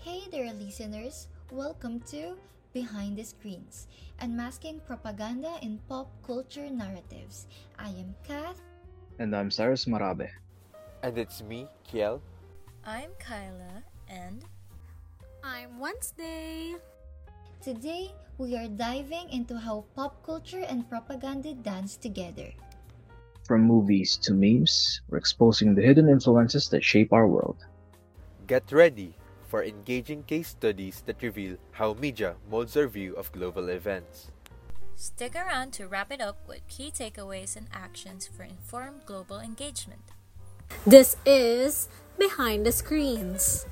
Hey there, listeners! Welcome to Behind the Screens, unmasking propaganda in pop culture narratives. I am Kath. And I'm Cyrus Marabe. And it's me, Kiel. I'm Kyla, and I'm Wednesday. Today, we are diving into how pop culture and propaganda dance together. From movies to memes, we're exposing the hidden influences that shape our world. Get ready for engaging case studies that reveal how media molds our view of global events. stick around to wrap it up with key takeaways and actions for informed global engagement. This is Behind the Screens.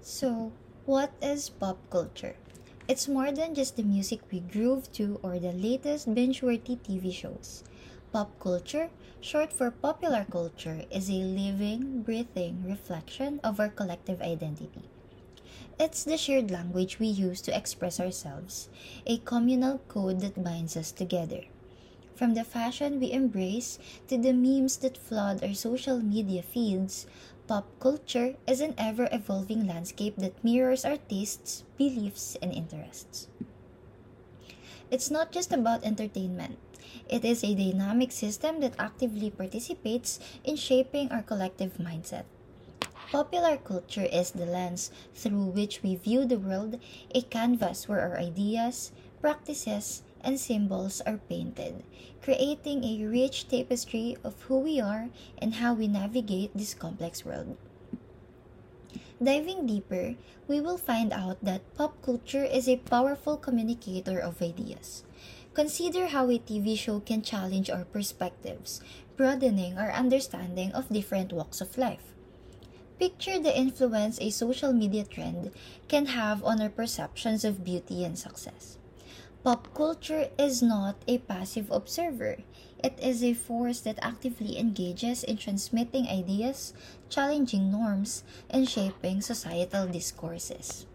So, what is pop culture? It's more than just the music we groove to or the latest binge worthy TV shows. Pop culture, short for popular culture, is a living, breathing reflection of our collective identity. It's the shared language we use to express ourselves, a communal code that binds us together. From the fashion we embrace to the memes that flood our social media feeds, pop culture is an ever evolving landscape that mirrors our tastes, beliefs, and interests. It's not just about entertainment. It is a dynamic system that actively participates in shaping our collective mindset. Popular culture is the lens through which we view the world, a canvas where our ideas, practices, and symbols are painted, creating a rich tapestry of who we are and how we navigate this complex world. Diving deeper, we will find out that pop culture is a powerful communicator of ideas. Consider how a TV show can challenge our perspectives, broadening our understanding of different walks of life. Picture the influence a social media trend can have on our perceptions of beauty and success. Pop culture is not a passive observer. It is a force that actively engages in transmitting ideas, challenging norms, and shaping societal discourses.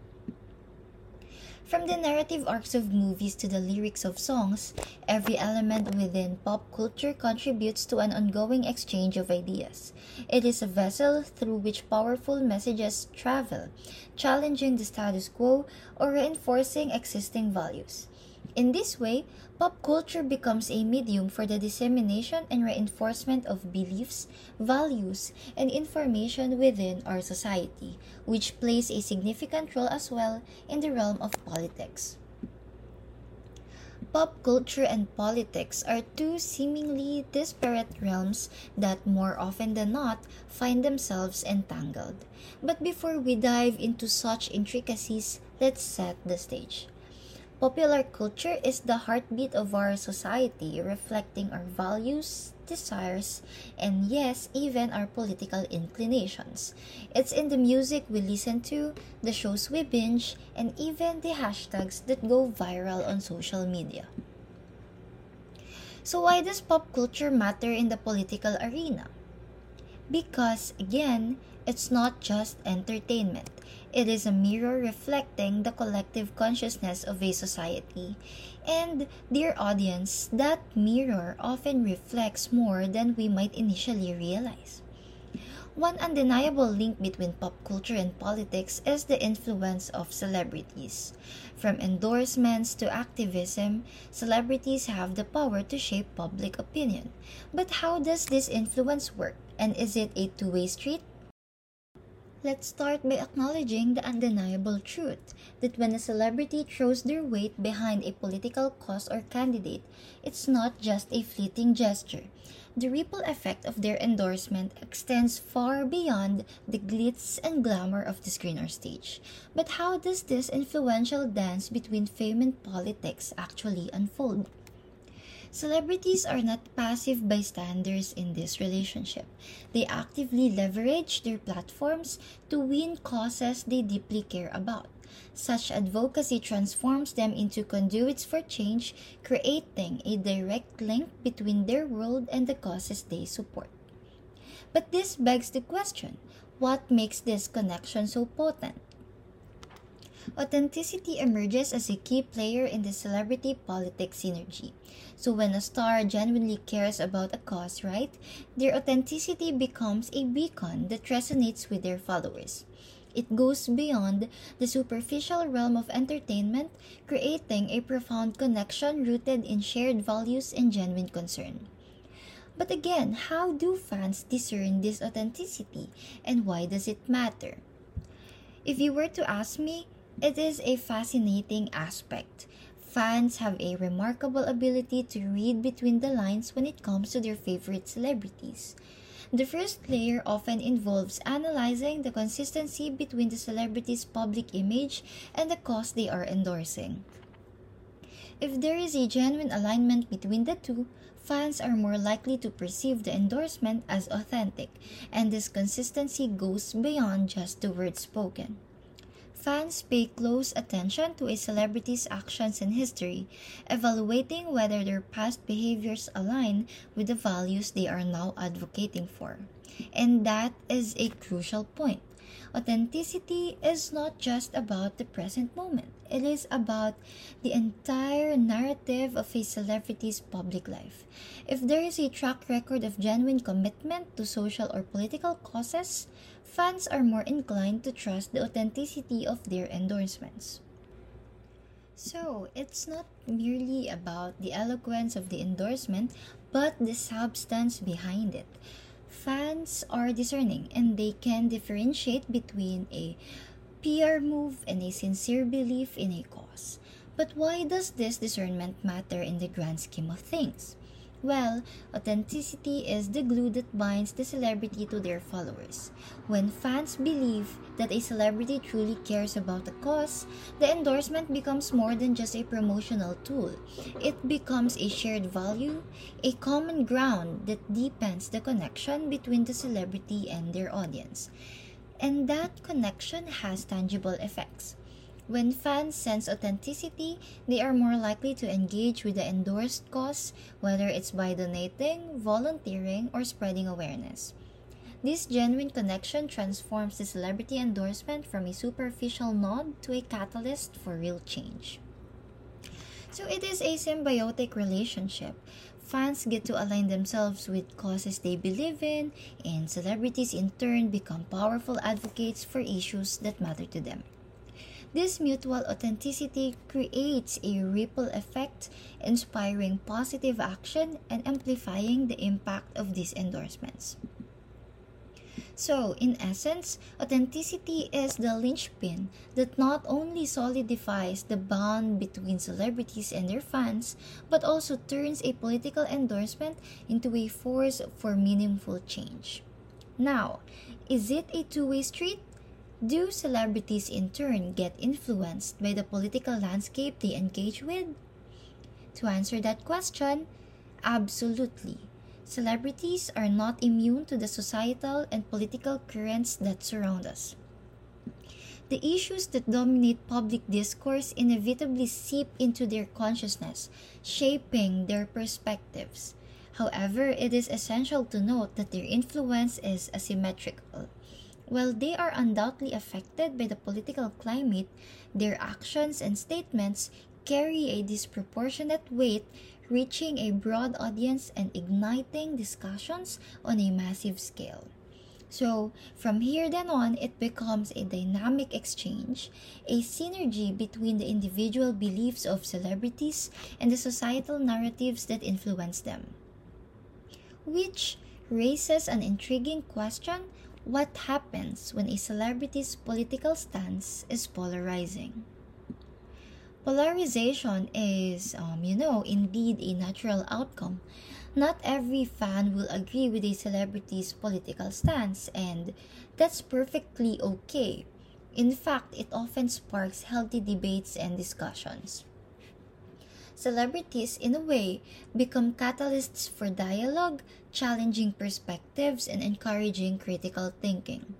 From the narrative arcs of movies to the lyrics of songs, every element within pop culture contributes to an ongoing exchange of ideas. It is a vessel through which powerful messages travel, challenging the status quo or reinforcing existing values. In this way, pop culture becomes a medium for the dissemination and reinforcement of beliefs, values, and information within our society, which plays a significant role as well in the realm of politics. Pop culture and politics are two seemingly disparate realms that more often than not find themselves entangled. But before we dive into such intricacies, let's set the stage. Popular culture is the heartbeat of our society, reflecting our values, desires, and yes, even our political inclinations. It's in the music we listen to, the shows we binge, and even the hashtags that go viral on social media. So, why does pop culture matter in the political arena? Because, again, it's not just entertainment. It is a mirror reflecting the collective consciousness of a society. And, dear audience, that mirror often reflects more than we might initially realize. One undeniable link between pop culture and politics is the influence of celebrities. From endorsements to activism, celebrities have the power to shape public opinion. But how does this influence work? And is it a two way street? Let's start by acknowledging the undeniable truth that when a celebrity throws their weight behind a political cause or candidate, it's not just a fleeting gesture. The ripple effect of their endorsement extends far beyond the glitz and glamour of the screen or stage. But how does this influential dance between fame and politics actually unfold? Celebrities are not passive bystanders in this relationship. They actively leverage their platforms to win causes they deeply care about. Such advocacy transforms them into conduits for change, creating a direct link between their world and the causes they support. But this begs the question what makes this connection so potent? Authenticity emerges as a key player in the celebrity politics synergy. So when a star genuinely cares about a cause, right, their authenticity becomes a beacon that resonates with their followers. It goes beyond the superficial realm of entertainment, creating a profound connection rooted in shared values and genuine concern. But again, how do fans discern this authenticity and why does it matter? If you were to ask me, it is a fascinating aspect. Fans have a remarkable ability to read between the lines when it comes to their favorite celebrities. The first layer often involves analyzing the consistency between the celebrity's public image and the cause they are endorsing. If there is a genuine alignment between the two, fans are more likely to perceive the endorsement as authentic, and this consistency goes beyond just the words spoken. Fans pay close attention to a celebrity's actions and history, evaluating whether their past behaviors align with the values they are now advocating for. And that is a crucial point. Authenticity is not just about the present moment, it is about the entire narrative of a celebrity's public life. If there is a track record of genuine commitment to social or political causes, fans are more inclined to trust the authenticity of their endorsements. So, it's not merely about the eloquence of the endorsement, but the substance behind it fans are discerning and they can differentiate between a PR move and a sincere belief in a cause. But why does this discernment matter in the grand scheme of things? Well, authenticity is the glue that binds the celebrity to their followers. When fans believe that a celebrity truly cares about a cause, the endorsement becomes more than just a promotional tool. It becomes a shared value, a common ground that deepens the connection between the celebrity and their audience. And that connection has tangible effects. When fans sense authenticity, they are more likely to engage with the endorsed cause, whether it's by donating, volunteering, or spreading awareness. This genuine connection transforms the celebrity endorsement from a superficial nod to a catalyst for real change. So it is a symbiotic relationship. Fans get to align themselves with causes they believe in, and celebrities in turn become powerful advocates for issues that matter to them. This mutual authenticity creates a ripple effect, inspiring positive action and amplifying the impact of these endorsements. So, in essence, authenticity is the linchpin that not only solidifies the bond between celebrities and their fans, but also turns a political endorsement into a force for meaningful change. Now, is it a two way street? Do celebrities in turn get influenced by the political landscape they engage with? To answer that question, absolutely. Celebrities are not immune to the societal and political currents that surround us. The issues that dominate public discourse inevitably seep into their consciousness, shaping their perspectives. However, it is essential to note that their influence is asymmetrical. While they are undoubtedly affected by the political climate, their actions and statements carry a disproportionate weight, reaching a broad audience and igniting discussions on a massive scale. So, from here then on, it becomes a dynamic exchange, a synergy between the individual beliefs of celebrities and the societal narratives that influence them. Which raises an intriguing question what happens when a celebrity's political stance is polarizing? Polarization is, um, you know, indeed a natural outcome. Not every fan will agree with a celebrity's political stance, and that's perfectly okay. In fact, it often sparks healthy debates and discussions. Celebrities, in a way, become catalysts for dialogue, challenging perspectives, and encouraging critical thinking.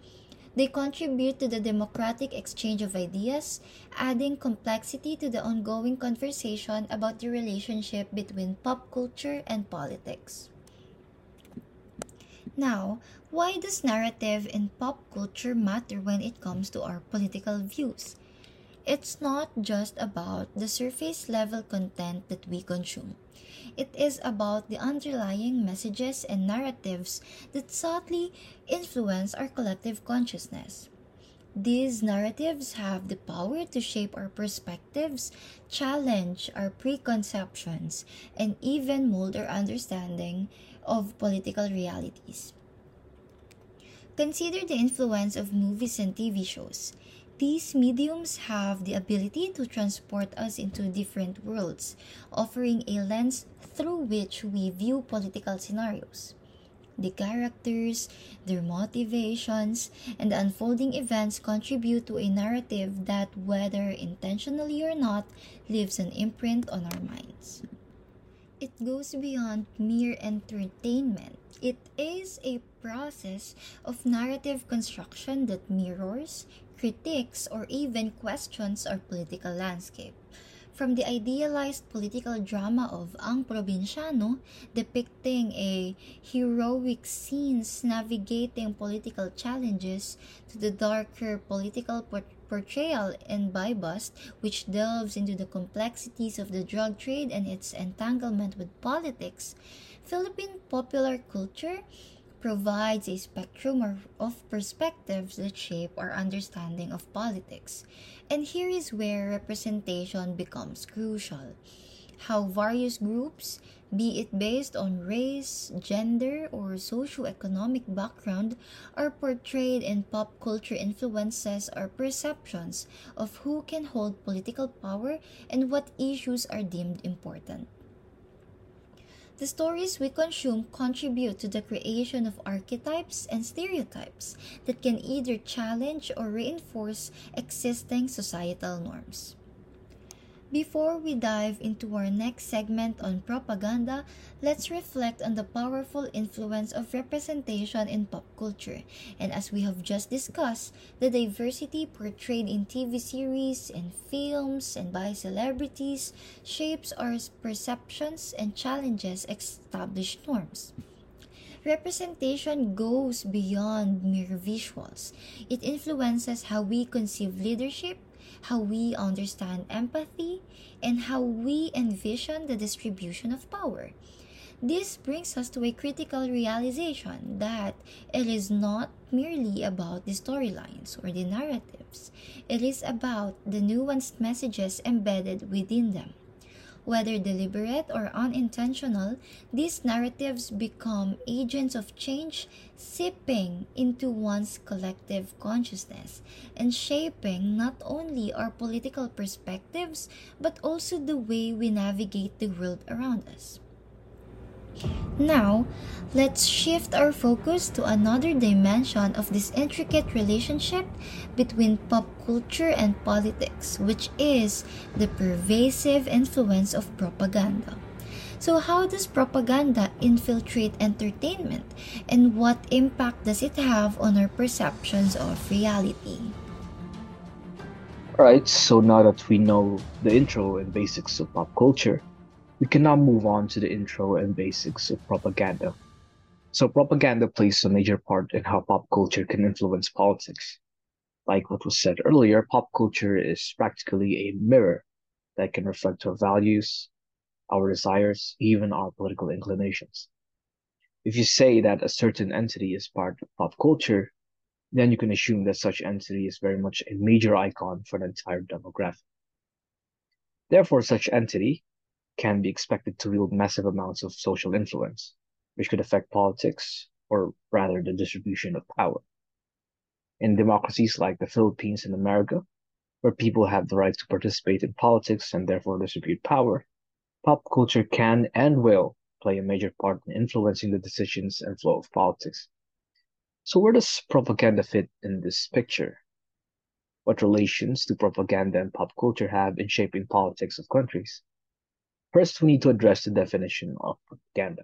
They contribute to the democratic exchange of ideas, adding complexity to the ongoing conversation about the relationship between pop culture and politics. Now, why does narrative in pop culture matter when it comes to our political views? It's not just about the surface level content that we consume. It is about the underlying messages and narratives that subtly influence our collective consciousness. These narratives have the power to shape our perspectives, challenge our preconceptions, and even mold our understanding of political realities. Consider the influence of movies and TV shows. These mediums have the ability to transport us into different worlds, offering a lens through which we view political scenarios. The characters, their motivations, and the unfolding events contribute to a narrative that, whether intentionally or not, leaves an imprint on our minds. It goes beyond mere entertainment. It is a process of narrative construction that mirrors, critiques, or even questions our political landscape. From the idealized political drama of Ang Probinsyano, depicting a heroic scenes navigating political challenges, to the darker political portrayal in Buy Bust, which delves into the complexities of the drug trade and its entanglement with politics, Philippine popular culture provides a spectrum of perspectives that shape our understanding of politics. And here is where representation becomes crucial. How various groups, be it based on race, gender, or socioeconomic background, are portrayed in pop culture influences our perceptions of who can hold political power and what issues are deemed important. The stories we consume contribute to the creation of archetypes and stereotypes that can either challenge or reinforce existing societal norms. Before we dive into our next segment on propaganda, let's reflect on the powerful influence of representation in pop culture. And as we have just discussed, the diversity portrayed in TV series, and films, and by celebrities shapes our perceptions and challenges established norms. Representation goes beyond mere visuals. It influences how we conceive leadership, how we understand empathy, and how we envision the distribution of power. This brings us to a critical realization that it is not merely about the storylines or the narratives, it is about the nuanced messages embedded within them. Whether deliberate or unintentional, these narratives become agents of change, seeping into one's collective consciousness and shaping not only our political perspectives but also the way we navigate the world around us. Now, let's shift our focus to another dimension of this intricate relationship between pop culture and politics, which is the pervasive influence of propaganda. So, how does propaganda infiltrate entertainment, and what impact does it have on our perceptions of reality? Alright, so now that we know the intro and basics of pop culture, we can now move on to the intro and basics of propaganda. So, propaganda plays a major part in how pop culture can influence politics. Like what was said earlier, pop culture is practically a mirror that can reflect our values, our desires, even our political inclinations. If you say that a certain entity is part of pop culture, then you can assume that such entity is very much a major icon for an entire demographic. Therefore, such entity can be expected to wield massive amounts of social influence, which could affect politics, or rather the distribution of power. In democracies like the Philippines and America, where people have the right to participate in politics and therefore distribute power, pop culture can and will play a major part in influencing the decisions and flow of politics. So, where does propaganda fit in this picture? What relations do propaganda and pop culture have in shaping politics of countries? First, we need to address the definition of propaganda.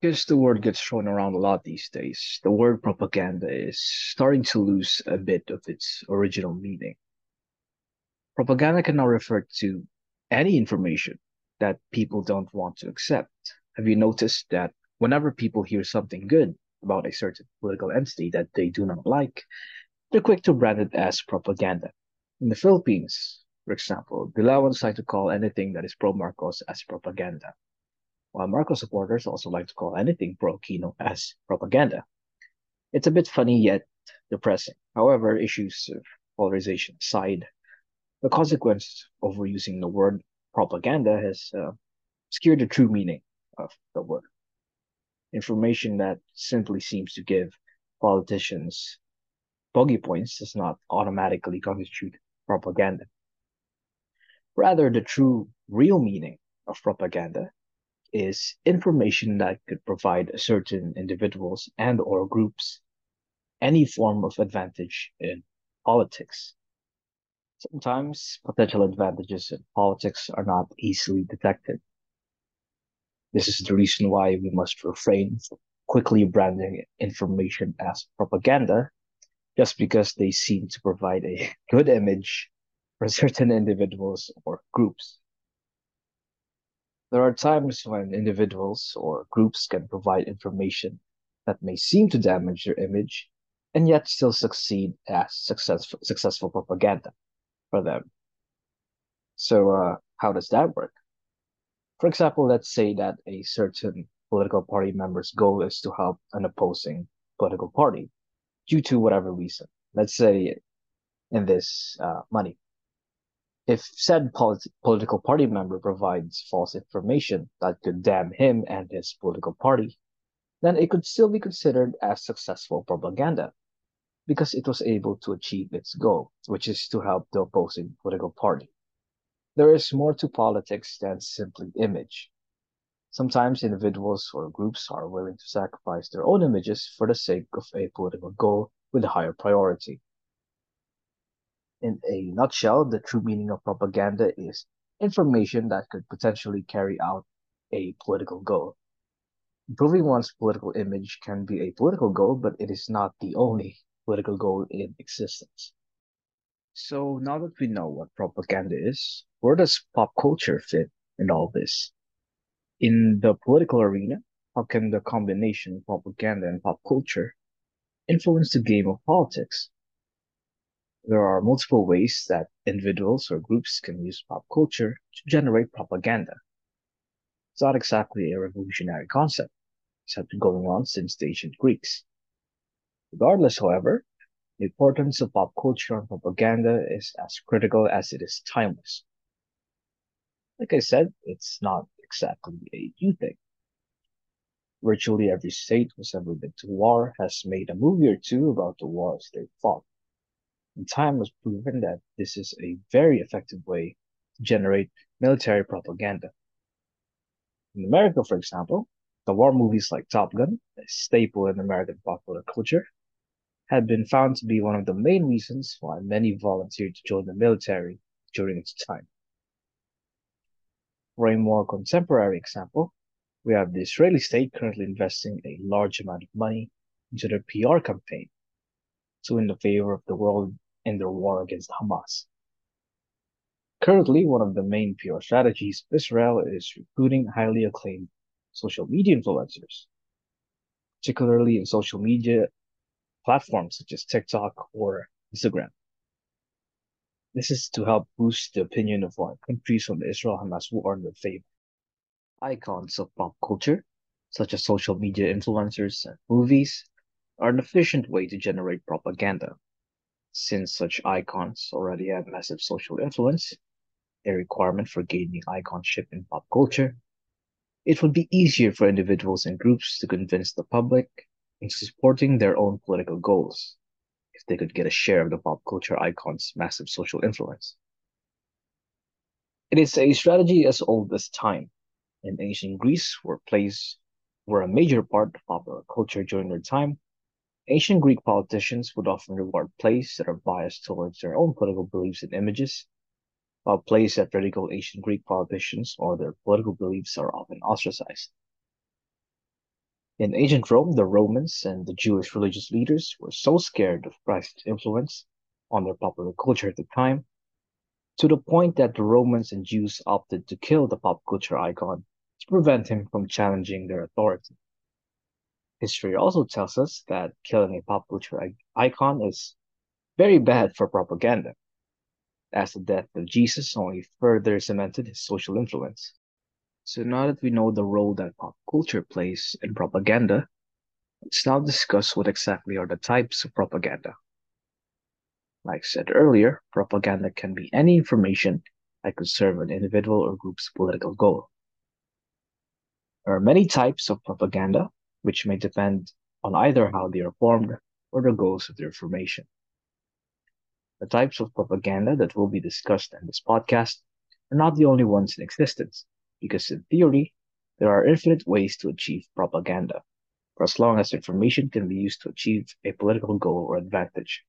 Because the word gets thrown around a lot these days, the word propaganda is starting to lose a bit of its original meaning. Propaganda can now refer to any information that people don't want to accept. Have you noticed that whenever people hear something good about a certain political entity that they do not like, they're quick to brand it as propaganda? In the Philippines, for example, Dilawans like to call anything that is pro Marcos as propaganda, while Marcos supporters also like to call anything pro Aquino as propaganda. It's a bit funny yet depressing. However, issues of polarization aside, the consequence of overusing the word propaganda has uh, obscured the true meaning of the word. Information that simply seems to give politicians pogi points does not automatically constitute propaganda. Rather, the true, real meaning of propaganda is information that could provide certain individuals and or groups any form of advantage in politics. Sometimes potential advantages in politics are not easily detected. This is the reason why we must refrain from quickly branding information as propaganda just because they seem to provide a good image for certain individuals or groups. There are times when individuals or groups can provide information that may seem to damage their image and yet still succeed as successful, successful propaganda for them. So, uh, how does that work? For example, let's say that a certain political party member's goal is to help an opposing political party due to whatever reason. Let's say in this uh, money. If said polit- political party member provides false information that could damn him and his political party, then it could still be considered as successful propaganda because it was able to achieve its goal, which is to help the opposing political party. There is more to politics than simply image. Sometimes individuals or groups are willing to sacrifice their own images for the sake of a political goal with a higher priority. In a nutshell, the true meaning of propaganda is information that could potentially carry out a political goal. Improving one's political image can be a political goal, but it is not the only political goal in existence. So now that we know what propaganda is, where does pop culture fit in all this? In the political arena, how can the combination of propaganda and pop culture influence the game of politics? There are multiple ways that individuals or groups can use pop culture to generate propaganda. It's not exactly a revolutionary concept. It's been going on since the ancient Greeks. Regardless, however, the importance of pop culture and propaganda is as critical as it is timeless. Like I said, it's not exactly a new thing. Virtually every state who's ever been to war has made a movie or two about the wars they fought. And time has proven that this is a very effective way to generate military propaganda. In America, for example, the war movies like Top Gun, a staple in American popular culture, had been found to be one of the main reasons why many volunteered to join the military during its time. For a more contemporary example, we have the Israeli state currently investing a large amount of money into their PR campaign to win the favor of the world in their war against Hamas. Currently, one of the main PR strategies Israel is recruiting highly acclaimed social media influencers, particularly in social media platforms such as TikTok or Instagram. This is to help boost the opinion of foreign countries on the Israel-Hamas war in their favor. Icons of pop culture, such as social media influencers and movies, are an efficient way to generate propaganda. Since such icons already have massive social influence, a requirement for gaining iconship in pop culture, it would be easier for individuals and groups to convince the public into supporting their own political goals if they could get a share of the pop culture icon's massive social influence. It is a strategy as old as time. In ancient Greece, where plays were a major part of popular culture during their time, ancient Greek politicians would often reward plays that are biased towards their own political beliefs and images, while plays that ridicule ancient Greek politicians or their political beliefs are often ostracized. In ancient Rome, the Romans and the Jewish religious leaders were so scared of Christ's influence on their popular culture at the time, to the point that the Romans and Jews opted to kill the pop culture icon to prevent him from challenging their authority. History also tells us that killing a pop culture icon is very bad for propaganda. as the death of Jesus only further cemented his social influence. So now that we know the role that pop culture plays in propaganda, let's now discuss what exactly are the types of propaganda. Like I said earlier, propaganda can be any information that could serve an individual or group's political goal. There are many types of propaganda, which may depend on either how they are formed or the goals of their formation. The types of propaganda that will be discussed in this podcast are not the only ones in existence, because in theory, there are infinite ways to achieve propaganda, for as long as information can be used to achieve a political goal or advantage.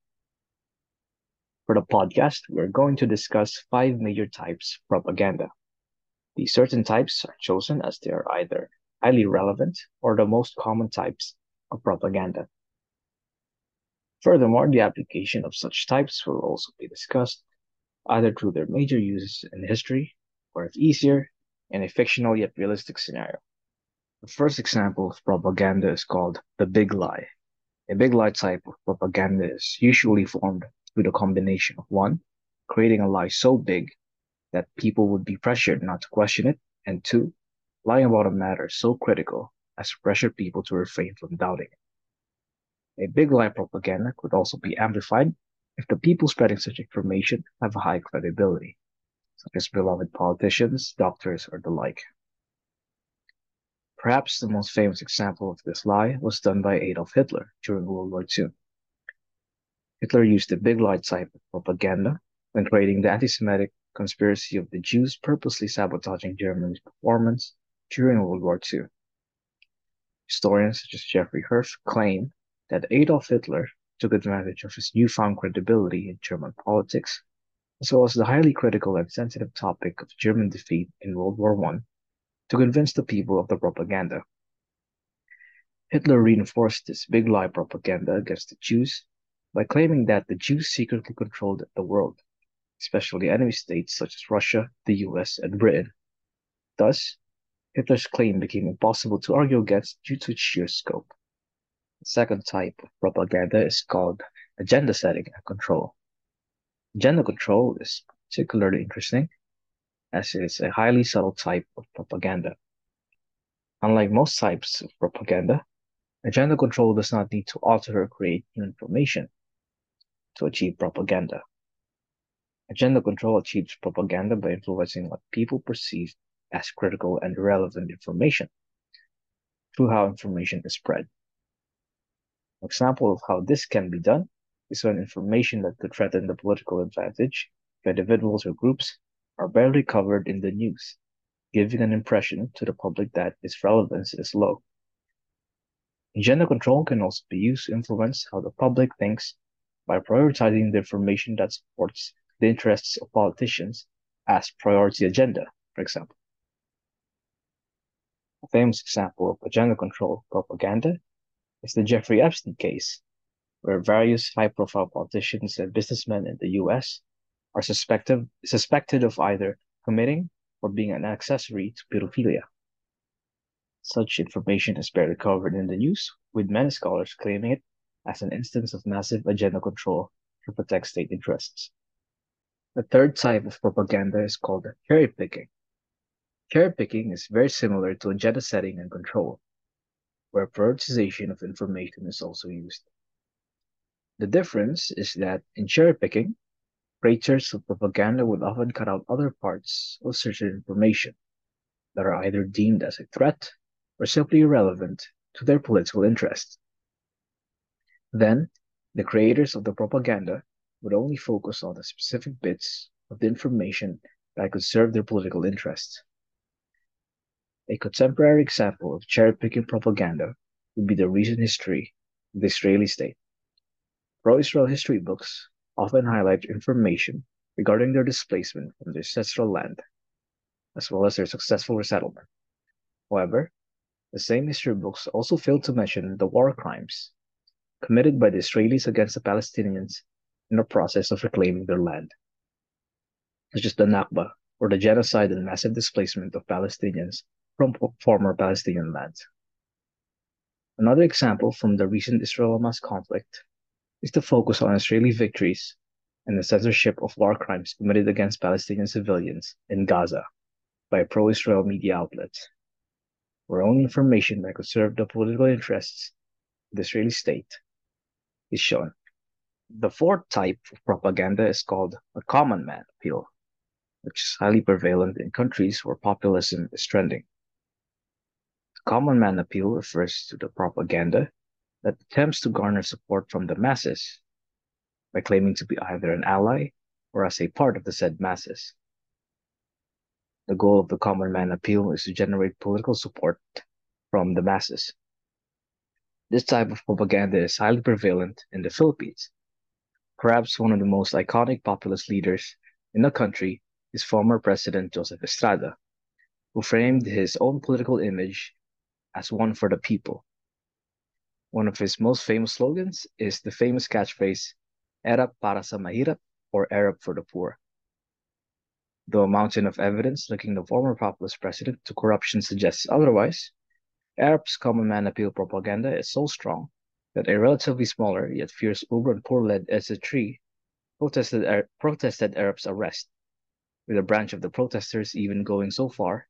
For the podcast, we're going to discuss five major types of propaganda. These certain types are chosen as they are either highly relevant or the most common types of propaganda. Furthermore, the application of such types will also be discussed, either through their major uses in history, or if easier, in a fictional yet realistic scenario. The first example of propaganda is called the big lie. A big lie type of propaganda is usually formed through the combination of one, creating a lie so big that people would be pressured not to question it, and two, lying about a matter so critical as to pressure people to refrain from doubting it. A big lie propaganda could also be amplified if the people spreading such information have a high credibility, such as beloved politicians, doctors, or the like. Perhaps the most famous example of this lie was done by Adolf Hitler during World War II. Hitler used the big lie type of propaganda when creating the anti Semitic conspiracy of the Jews purposely sabotaging Germany's performance during World War II. Historians such as Jeffrey Herf claim that Adolf Hitler took advantage of his newfound credibility in German politics, as well as the highly critical and sensitive topic of German defeat in World War I, to convince the people of the propaganda. Hitler reinforced this big lie propaganda against the Jews by claiming that the Jews secretly controlled the world especially enemy states such as Russia, the US, and Britain. Thus, Hitler's claim became impossible to argue against due to its sheer scope. The second type of propaganda is called agenda setting and control. Agenda control is particularly interesting as it is a highly subtle type of propaganda. Unlike most types of propaganda, agenda control does not need to alter or create new information to achieve propaganda. Agenda control achieves propaganda by influencing what people perceive as critical and relevant information through how information is spread. An example of how this can be done is when information that could threaten the political advantage of individuals or groups are barely covered in the news, giving an impression to the public that its relevance is low. Agenda control can also be used to influence how the public thinks by prioritizing the information that supports the interests of politicians as priority agenda, for example. A famous example of agenda control propaganda is the Jeffrey Epstein case, where various high profile politicians and businessmen in the US are suspected, suspected of either committing or being an accessory to pedophilia. Such information is barely covered in the news, with many scholars claiming it as an instance of massive agenda control to protect state interests. The third type of propaganda is called cherry picking. Cherry picking is very similar to agenda setting and control, where prioritization of information is also used. The difference is that in cherry picking, creators of propaganda would often cut out other parts of certain information that are either deemed as a threat or simply irrelevant to their political interests. Then, the creators of the propaganda would only focus on the specific bits of the information that could serve their political interests. A contemporary example of cherry picking propaganda would be the recent history of the Israeli state. Pro Israel history books often highlight information regarding their displacement from their ancestral land, as well as their successful resettlement. However, the same history books also fail to mention the war crimes committed by the Israelis against the Palestinians in the process of reclaiming their land, such as the Nakba, or the genocide and massive displacement of Palestinians from former Palestinian lands. Another example from the recent Israel Hamas conflict is the focus on Israeli victories and the censorship of war crimes committed against Palestinian civilians in Gaza by pro Israel media outlets, where only information that could serve the political interests of the Israeli state is shown. The fourth type of propaganda is called a common man appeal, which is highly prevalent in countries where populism is trending. Common man appeal refers to the propaganda that attempts to garner support from the masses by claiming to be either an ally or as a part of the said masses. The goal of the common man appeal is to generate political support from the masses. This type of propaganda is highly prevalent in the Philippines. Perhaps one of the most iconic populist leaders in the country is former President Joseph Estrada, who framed his own political image as one for the people. One of his most famous slogans is the famous catchphrase, Erap para sa mahirap, or Erap for the poor. Though a mountain of evidence linking the former populist president to corruption suggests otherwise, Erap's common man appeal propaganda is so strong that a relatively smaller yet fierce and Poor-led EDSA 3 protested, protested Erap's arrest, with a branch of the protesters even going so far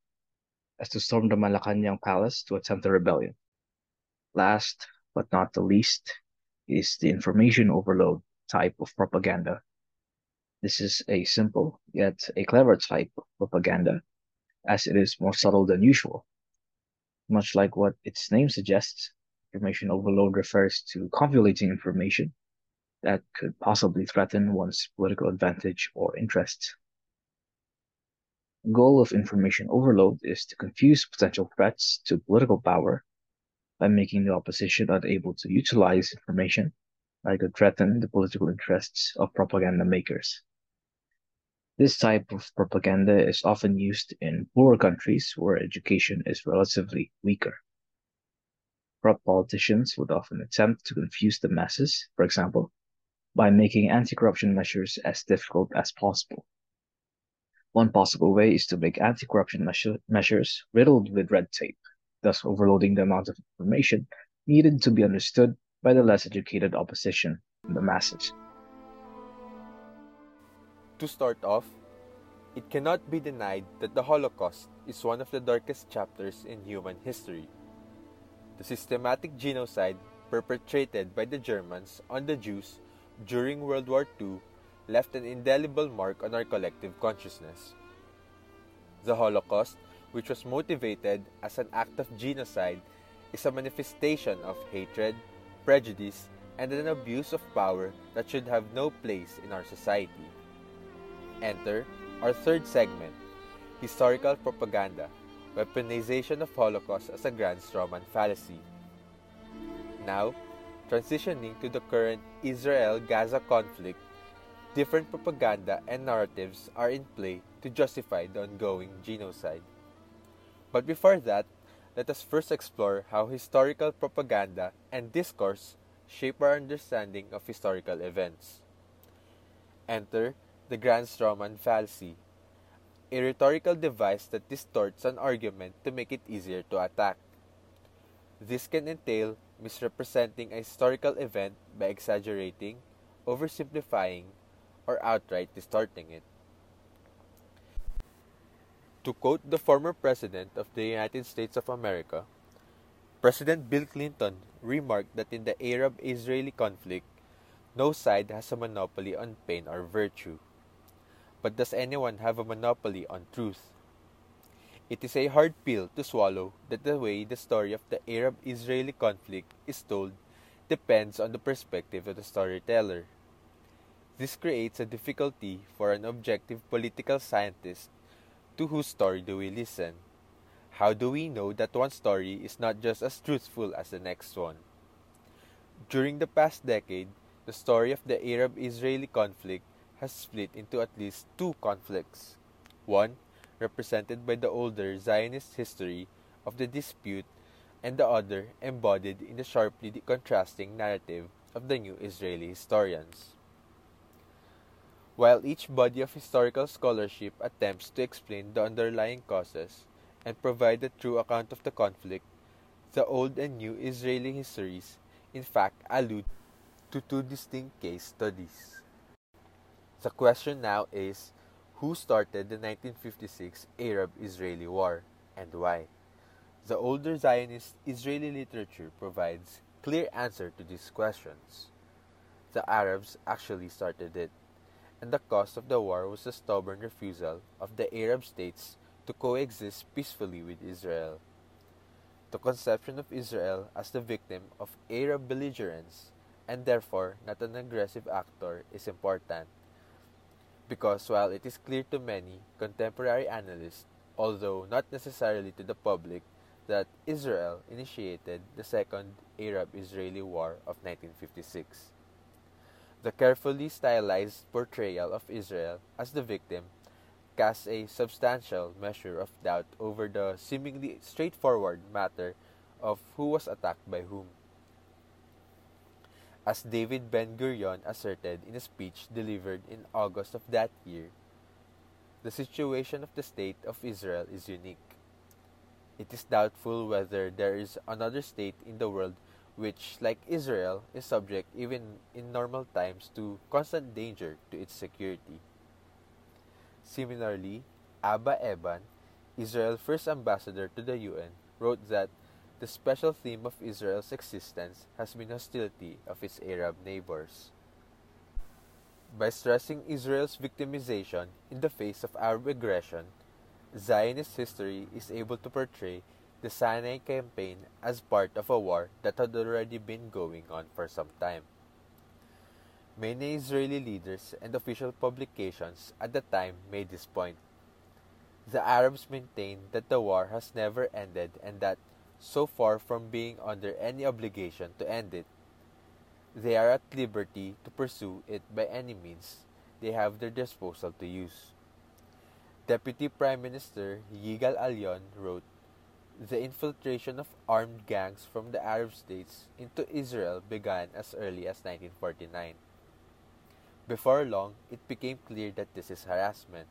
as to storm the Malacanang palace to attempt a rebellion. Last but not the least is the information overload type of propaganda. This is a simple yet a clever type of propaganda, as it is more subtle than usual. Much like what its name suggests, information overload refers to convoluting information that could possibly threaten one's political advantage or interests. Goal of information overload is to confuse potential threats to political power by making the opposition unable to utilize information that could threaten the political interests of propaganda makers. This type of propaganda is often used in poorer countries where education is relatively weaker. Corrupt politicians would often attempt to confuse the masses, for example, by making anti-corruption measures as difficult as possible. One possible way is to make anti-corruption measure- measures riddled with red tape, thus overloading the amount of information needed to be understood by the less educated opposition and the masses. To start off, it cannot be denied that the Holocaust is one of the darkest chapters in human history. The systematic genocide perpetrated by the Germans on the Jews during World War II left an indelible mark on our collective consciousness. The Holocaust, which was motivated as an act of genocide, is a manifestation of hatred, prejudice, and an abuse of power that should have no place in our society. Enter our third segment Historical Propaganda Weaponization of Holocaust as a Grand Strawman Fallacy. Now, transitioning to the current Israel Gaza conflict, different propaganda and narratives are in play to justify the ongoing genocide. But before that, let us first explore how historical propaganda and discourse shape our understanding of historical events. Enter the Grand Strawman fallacy, a rhetorical device that distorts an argument to make it easier to attack. This can entail misrepresenting a historical event by exaggerating, oversimplifying, or outright distorting it. To quote the former President of the United States of America, President Bill Clinton remarked that in the Arab Israeli conflict, no side has a monopoly on pain or virtue. But does anyone have a monopoly on truth? It is a hard pill to swallow that the way the story of the Arab Israeli conflict is told depends on the perspective of the storyteller. This creates a difficulty for an objective political scientist to whose story do we listen? How do we know that one story is not just as truthful as the next one? During the past decade, the story of the Arab Israeli conflict has split into at least two conflicts. One, represented by the older Zionist history of the dispute, and the other embodied in the sharply contrasting narrative of the new Israeli historians. While each body of historical scholarship attempts to explain the underlying causes and provide a true account of the conflict, the old and new Israeli histories in fact allude to two distinct case studies. The question now is who started the 1956 Arab Israeli War and why? The older Zionist Israeli literature provides clear answer to these questions. The Arabs actually started it, and the cause of the war was the stubborn refusal of the Arab states to coexist peacefully with Israel. The conception of Israel as the victim of Arab belligerence and therefore not an aggressive actor is important because while it is clear to many contemporary analysts, although not necessarily to the public, that Israel initiated the Second Arab Israeli War of 1956. The carefully stylized portrayal of Israel as the victim casts a substantial measure of doubt over the seemingly straightforward matter of who was attacked by whom. As David Ben Gurion asserted in a speech delivered in August of that year, the situation of the state of Israel is unique. It is doubtful whether there is another state in the world which, like Israel, is subject even in normal times to constant danger to its security. Similarly, Abba Eban, Israel's first ambassador to the UN, wrote that the special theme of Israel's existence has been hostility of its Arab neighbors. By stressing Israel's victimization in the face of Arab aggression, Zionist history is able to portray the Sinai campaign as part of a war that had already been going on for some time. Many Israeli leaders and official publications at the time made this point. The Arabs maintain that the war has never ended and that so far from being under any obligation to end it. They are at liberty to pursue it by any means they have their disposal to use. Deputy Prime Minister Yigal Allon wrote, The infiltration of armed gangs from the Arab states into Israel began as early as 1949. Before long, it became clear that this is harassment,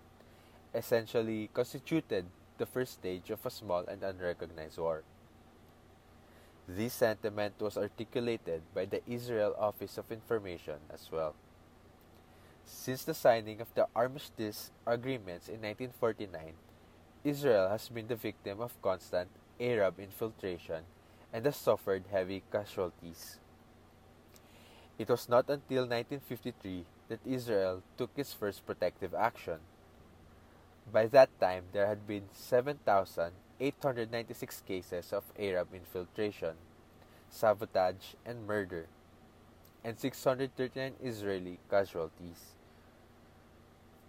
essentially constituted the first stage of a small and unrecognized war. This sentiment was articulated by the Israel Office of Information as well. Since the signing of the Armistice Agreements in 1949, Israel has been the victim of constant Arab infiltration and has suffered heavy casualties. It was not until 1953 that Israel took its first protective action. By that time, there had been 7,896 cases of Arab infiltration, sabotage, and murder, and 639 Israeli casualties.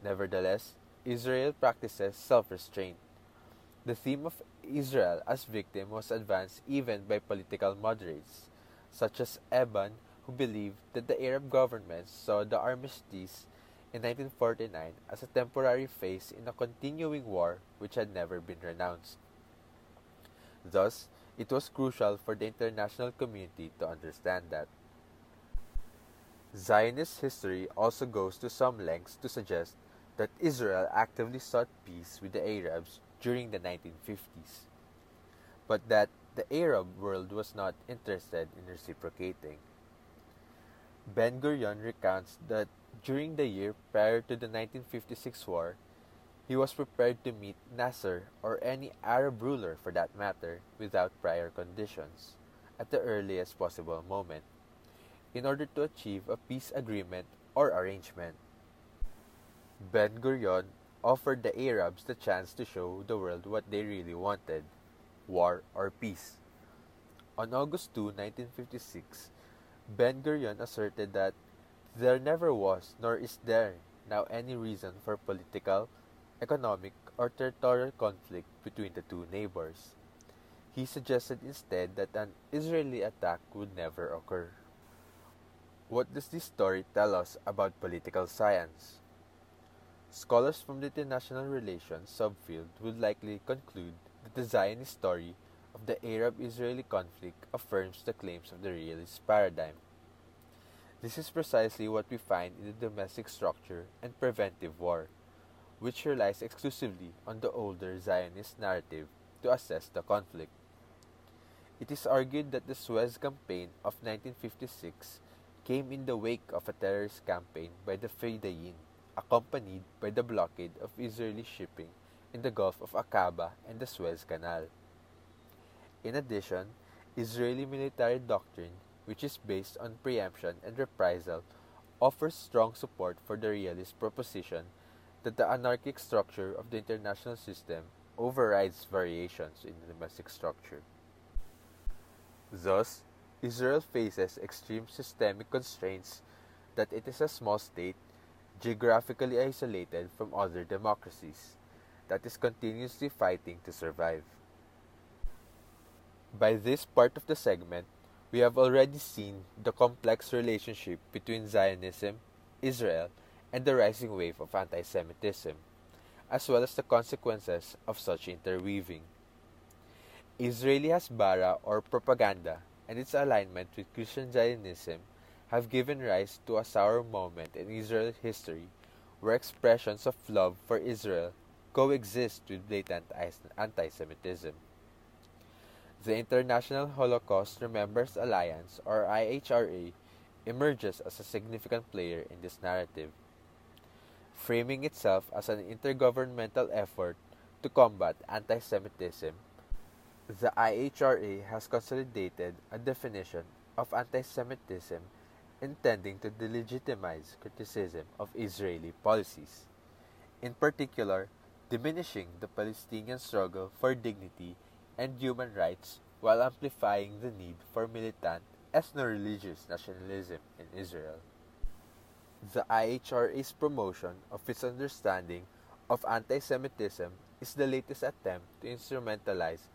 Nevertheless, Israel practices self restraint. The theme of Israel as victim was advanced even by political moderates, such as Eban, who believed that the Arab governments saw the armistice in 1949 as a temporary phase in a continuing war which had never been renounced. Thus, it was crucial for the international community to understand that. Zionist history also goes to some lengths to suggest that Israel actively sought peace with the Arabs during the 1950s, but that the Arab world was not interested in reciprocating. Ben Gurion recounts that during the year prior to the 1956 war, he was prepared to meet Nasser or any Arab ruler for that matter without prior conditions at the earliest possible moment in order to achieve a peace agreement or arrangement. Ben Gurion offered the Arabs the chance to show the world what they really wanted war or peace. On August 2, 1956, Ben Gurion asserted that there never was nor is there now any reason for political, economic, or territorial conflict between the two neighbors. He suggested instead that an Israeli attack would never occur. What does this story tell us about political science? Scholars from the international relations subfield would likely conclude that the Zionist story of the Arab Israeli conflict affirms the claims of the realist paradigm. This is precisely what we find in the domestic structure and preventive war which relies exclusively on the older Zionist narrative to assess the conflict. It is argued that the Suez Campaign of 1956 came in the wake of a terrorist campaign by the Fedayeen, accompanied by the blockade of Israeli shipping in the Gulf of Aqaba and the Suez Canal. In addition, Israeli military doctrine, which is based on preemption and reprisal, offers strong support for the realist proposition that the anarchic structure of the international system overrides variations in the domestic structure. Thus, Israel faces extreme systemic constraints that it is a small state, geographically isolated from other democracies, that is continuously fighting to survive. By this part of the segment, we have already seen the complex relationship between Zionism, Israel, and the rising wave of anti Semitism, as well as the consequences of such interweaving. Israeli Hasbara or propaganda and its alignment with Christian Zionism have given rise to a sour moment in Israel's history where expressions of love for Israel coexist with blatant anti Semitism. The International Holocaust Remembrance Alliance, or IHRA, emerges as a significant player in this narrative, framing itself as an intergovernmental effort to combat anti Semitism. The IHRA has consolidated a definition of anti Semitism intending to delegitimize criticism of Israeli policies, in particular, diminishing the Palestinian struggle for dignity and human rights while amplifying the need for militant ethno-religious nationalism in Israel. The IHRA's promotion of its understanding of anti-Semitism is the latest attempt to instrumentalize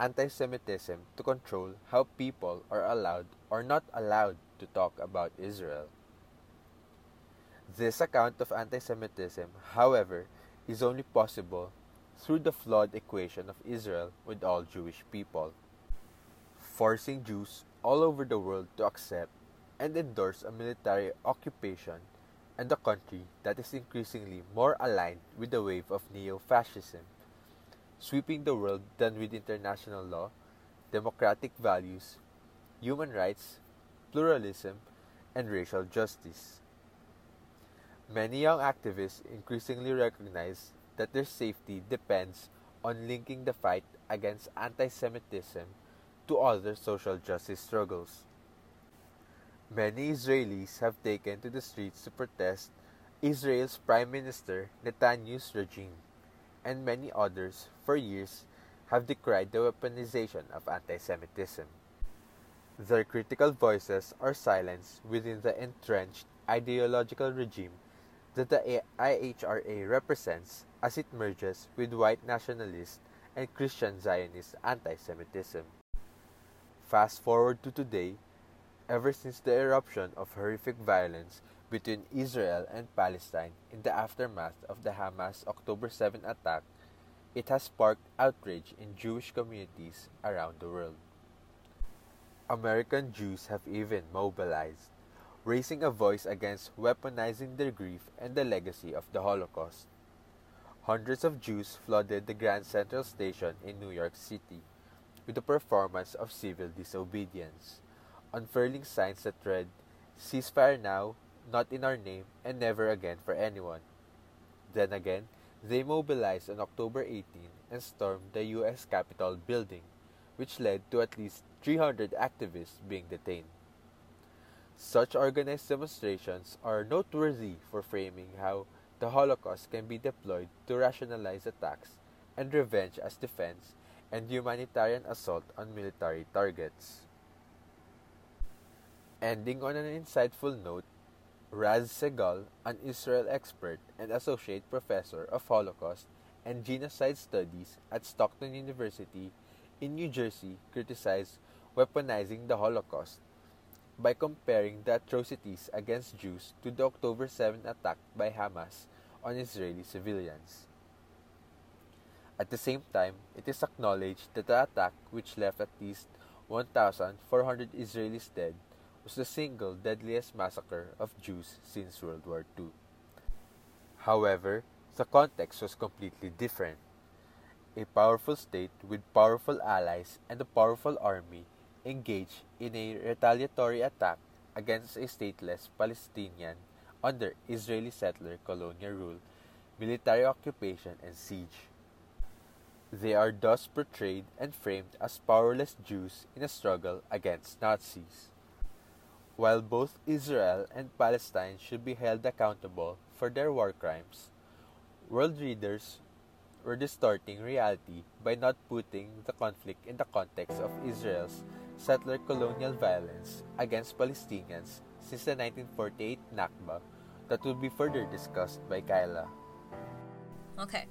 anti-Semitism to control how people are allowed or not allowed to talk about Israel. This account of anti-Semitism, however, is only possible through the flawed equation of Israel with all Jewish people, forcing Jews all over the world to accept and endorse a military occupation and a country that is increasingly more aligned with the wave of neo fascism, sweeping the world than with international law, democratic values, human rights, pluralism, and racial justice. Many young activists increasingly recognize that their safety depends on linking the fight against anti Semitism to other social justice struggles. Many Israelis have taken to the streets to protest Israel's Prime Minister Netanyahu's regime, and many others, for years, have decried the weaponization of anti Semitism. Their critical voices are silenced within the entrenched ideological regime that the IHRA represents as it merges with white nationalist and Christian Zionist anti Semitism. Fast forward to today, ever since the eruption of horrific violence between Israel and Palestine in the aftermath of the Hamas October 7 attack, it has sparked outrage in Jewish communities around the world. American Jews have even mobilized, raising a voice against weaponizing their grief and the legacy of the Holocaust. Hundreds of Jews flooded the Grand Central Station in New York City with a performance of civil disobedience, unfurling signs that read, Ceasefire now, not in our name, and never again for anyone. Then again, they mobilized on October 18 and stormed the U.S. Capitol building, which led to at least 300 activists being detained. Such organized demonstrations are noteworthy for framing how the Holocaust can be deployed to rationalize attacks and revenge as defense and humanitarian assault on military targets. Ending on an insightful note, Raz Segal, an Israel expert and associate professor of Holocaust and genocide studies at Stockton University in New Jersey, criticized weaponizing the Holocaust by comparing the atrocities against Jews to the October 7 attack by Hamas on Israeli civilians. At the same time, it is acknowledged that the attack, which left at least 1,400 Israelis dead, was the single deadliest massacre of Jews since World War II. However, the context was completely different. A powerful state with powerful allies and a powerful army engaged in a retaliatory attack against a stateless Palestinian under Israeli settler colonial rule, military occupation, and siege. They are thus portrayed and framed as powerless Jews in a struggle against Nazis. While both Israel and Palestine should be held accountable for their war crimes, world readers were distorting reality by not putting the conflict in the context of Israel's settler colonial violence against Palestinians since the 1948 Nakba that will be further discussed by Kyla. Okay,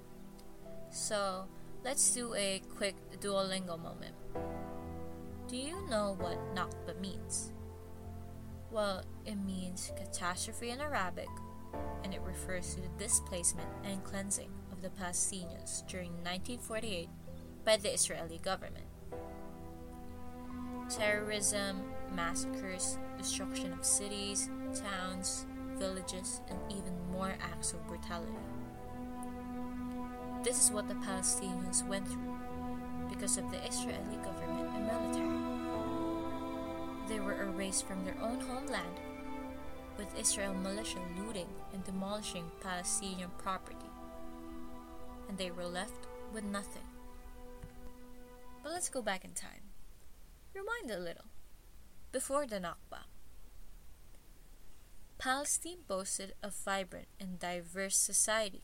so let's do a quick Duolingo moment. Do you know what Nakba means? Well, it means catastrophe in Arabic, and it refers to the displacement and cleansing of the Palestinians during 1948 by the Israeli government. Terrorism, massacres, destruction of cities, towns, villages, and even more acts of brutality. This is what the Palestinians went through because of the Israeli government and military. They were erased from their own homeland, with Israel militia looting and demolishing Palestinian property, and they were left with nothing. But let's go back in time. Rewind a little. Before the Nakba, Palestine boasted a vibrant and diverse society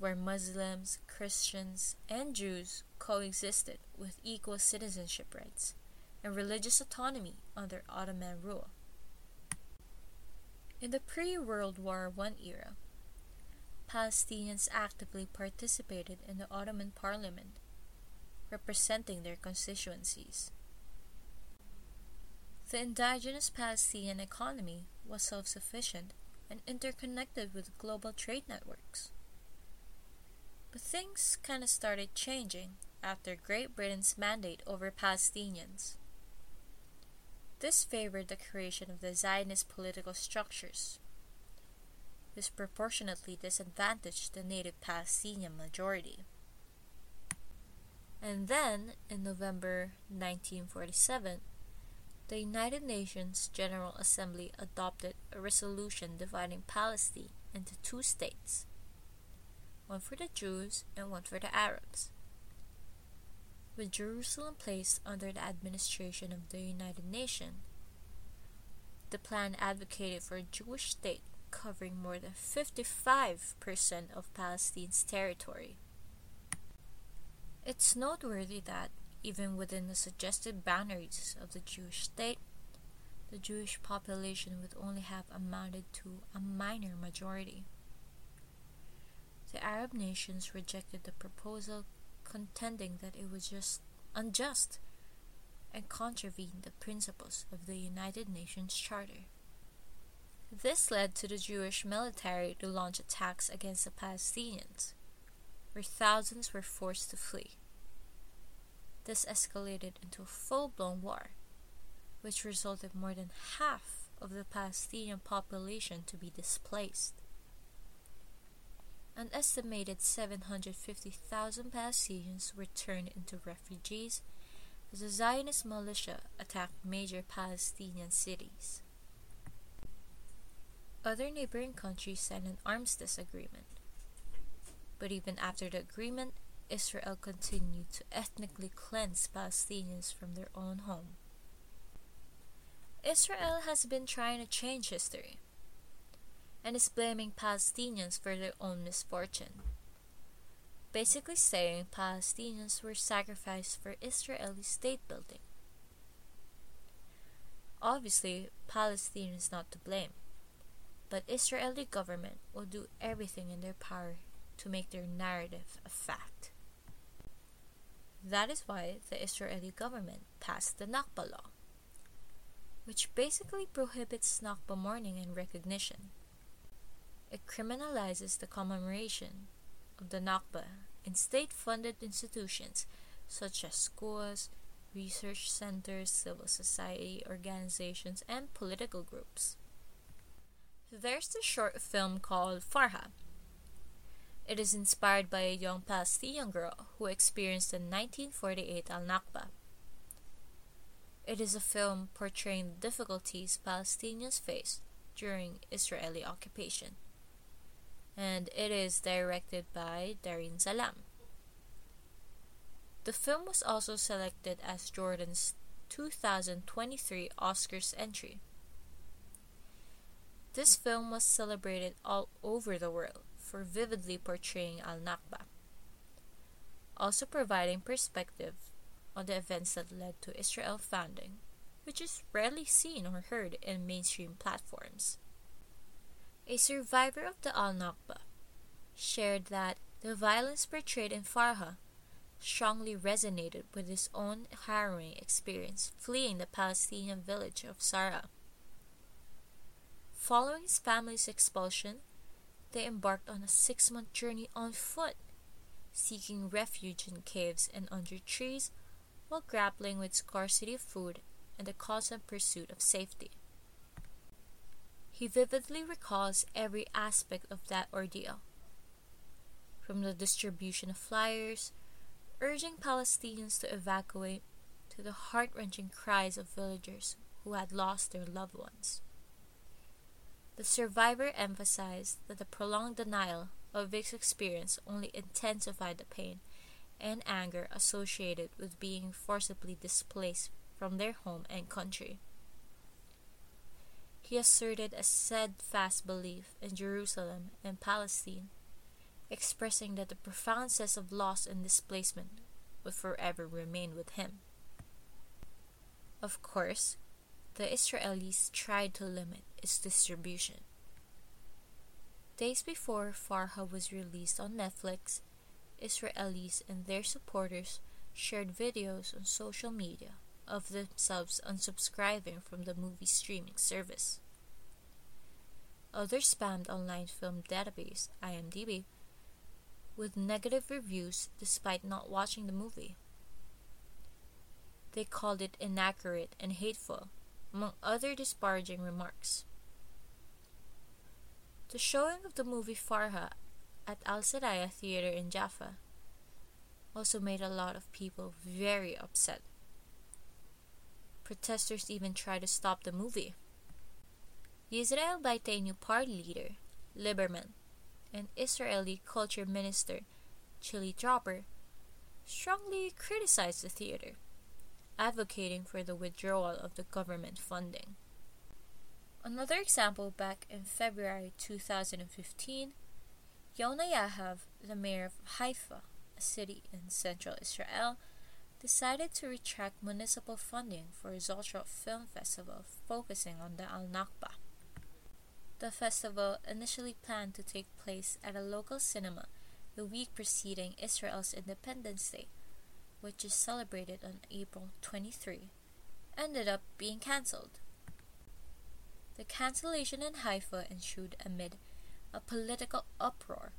where Muslims, Christians, and Jews coexisted with equal citizenship rights and religious autonomy under Ottoman rule. In the pre World War I era, Palestinians actively participated in the Ottoman parliament, representing their constituencies. The indigenous Palestinian economy was self sufficient and interconnected with global trade networks. But things kind of started changing after Great Britain's mandate over Palestinians. This favored the creation of the Zionist political structures. Disproportionately disadvantaged the native Palestinian majority. And then, in November 1947, the United Nations General Assembly adopted a resolution dividing Palestine into two states one for the Jews and one for the Arabs. With Jerusalem placed under the administration of the United Nations, the plan advocated for a Jewish state covering more than 55% of Palestine's territory. It's noteworthy that, even within the suggested boundaries of the Jewish state, the Jewish population would only have amounted to a minor majority. The Arab nations rejected the proposal, contending that it was just unjust and contravened the principles of the United Nations Charter. This led to the Jewish military to launch attacks against the Palestinians, where thousands were forced to flee. This escalated into a full blown war, which resulted more than half of the Palestinian population to be displaced. An estimated 750,000 Palestinians were turned into refugees as the Zionist militia attacked major Palestinian cities. Other neighboring countries signed an armistice agreement. But even after the agreement, Israel continued to ethnically cleanse Palestinians from their own home. Israel has been trying to change history and is blaming Palestinians for their own misfortune. Basically, saying Palestinians were sacrificed for Israeli state building. Obviously, Palestine is not to blame, but Israeli government will do everything in their power to make their narrative a fact. That is why the Israeli government passed the Nakba law, which basically prohibits Nakba mourning and recognition. It criminalizes the commemoration of the Nakba in state funded institutions such as schools, research centers, civil society organizations, and political groups. There's the short film called Farha. It is inspired by a young Palestinian girl who experienced the 1948 Al Nakba. It is a film portraying the difficulties Palestinians faced during Israeli occupation. And it is directed by Darin Sallam. The film was also selected as Jordan's 2023 Oscars entry. This film was celebrated all over the world for vividly portraying Al Nakba, also providing perspective on the events that led to Israel founding, which is rarely seen or heard in mainstream platforms. A survivor of the Al Nakba shared that the violence portrayed in Farha strongly resonated with his own harrowing experience fleeing the Palestinian village of Sara. Following his family's expulsion, they embarked on a six month journey on foot, seeking refuge in caves and under trees while grappling with scarcity of food and the constant pursuit of safety. He vividly recalls every aspect of that ordeal, from the distribution of flyers urging Palestinians to evacuate to the heart wrenching cries of villagers who had lost their loved ones. The survivor emphasized that the prolonged denial of Vic's experience only intensified the pain and anger associated with being forcibly displaced from their home and country. He asserted a steadfast belief in Jerusalem and Palestine expressing that the profound sense of loss and displacement would forever remain with him. Of course, the Israelis tried to limit its distribution. Days before Farha was released on Netflix, Israelis and their supporters shared videos on social media of themselves unsubscribing from the movie streaming service. Others spammed online film database IMDb with negative reviews despite not watching the movie. They called it inaccurate and hateful, among other disparaging remarks. The showing of the movie Farha at Al Saraya Theater in Jaffa also made a lot of people very upset. Protesters even tried to stop the movie. The Israel Beiteinu party leader, Liberman, and Israeli culture minister Chili Tropper, strongly criticized the theater, advocating for the withdrawal of the government funding. Another example back in February 2015, Yona Yahav, the mayor of Haifa, a city in central Israel, decided to retract municipal funding for a Zochrot Film Festival focusing on the Al Nakba. The festival initially planned to take place at a local cinema the week preceding Israel's Independence Day, which is celebrated on April 23, ended up being cancelled. The cancellation in Haifa ensued amid a political uproar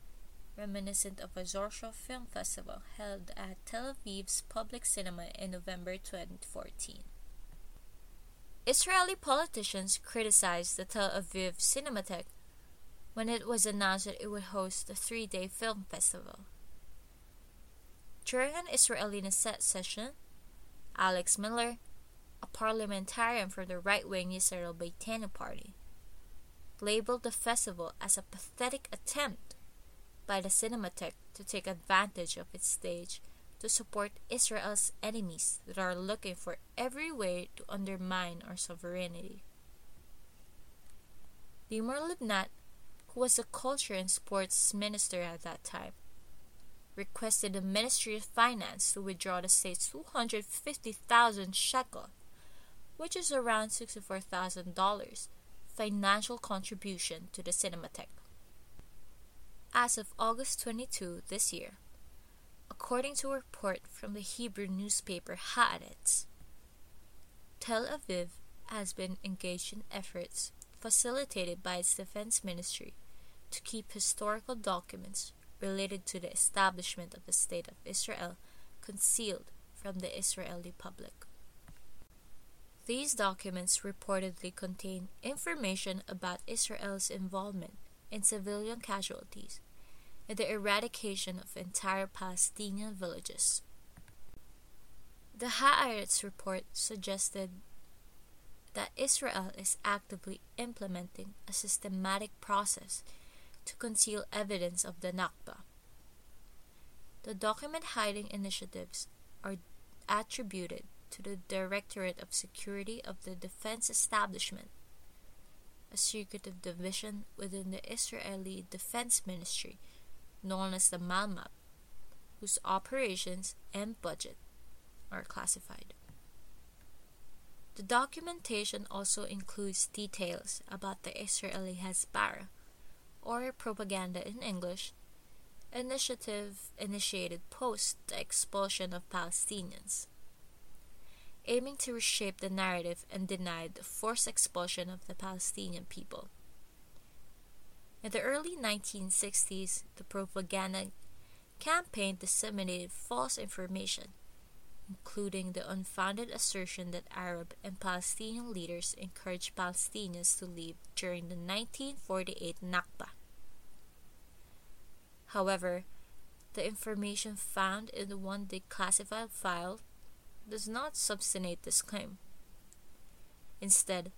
reminiscent of a Zochrot Film Festival held at Tel Aviv's public cinema in November 2014. Israeli politicians criticized the Tel Aviv Cinematheque when it was announced that it would host the three day film festival. During an Israeli Knesset session, Alex Miller, a parliamentarian from the right wing Yisrael Beitenu party, labeled the festival as a pathetic attempt by the Cinematheque to take advantage of its stage to support Israel's enemies that are looking for every way to undermine our sovereignty. Limor Livnat, who was the culture and sports minister at that time, requested the Ministry of Finance to withdraw the state's 250,000 shekel, which is around $64,000, financial contribution to the Cinematheque. As of August 22 this year, according to a report from the Hebrew newspaper Haaretz. Tel Aviv has been engaged in efforts facilitated by its defense ministry to keep historical documents related to the establishment of the State of Israel concealed from the Israeli public. These documents reportedly contain information about Israel's involvement in civilian casualties and the eradication of entire Palestinian villages. The Haaretz report suggested that Israel is actively implementing a systematic process to conceal evidence of the Nakba. The document hiding initiatives are attributed to the Directorate of Security of the Defense Establishment, a secretive division within the Israeli Defense Ministry known as the Malmab, whose operations and budget are classified. The documentation also includes details about the Israeli Hasbara, or propaganda in English, initiative initiated post the expulsion of Palestinians, aiming to reshape the narrative and deny the forced expulsion of the Palestinian people. In the early 1960s, the propaganda campaign disseminated false information, including the unfounded assertion that Arab and Palestinian leaders encouraged Palestinians to leave during the 1948 Nakba. However, the information found in the one declassified file does not substantiate this claim. Instead,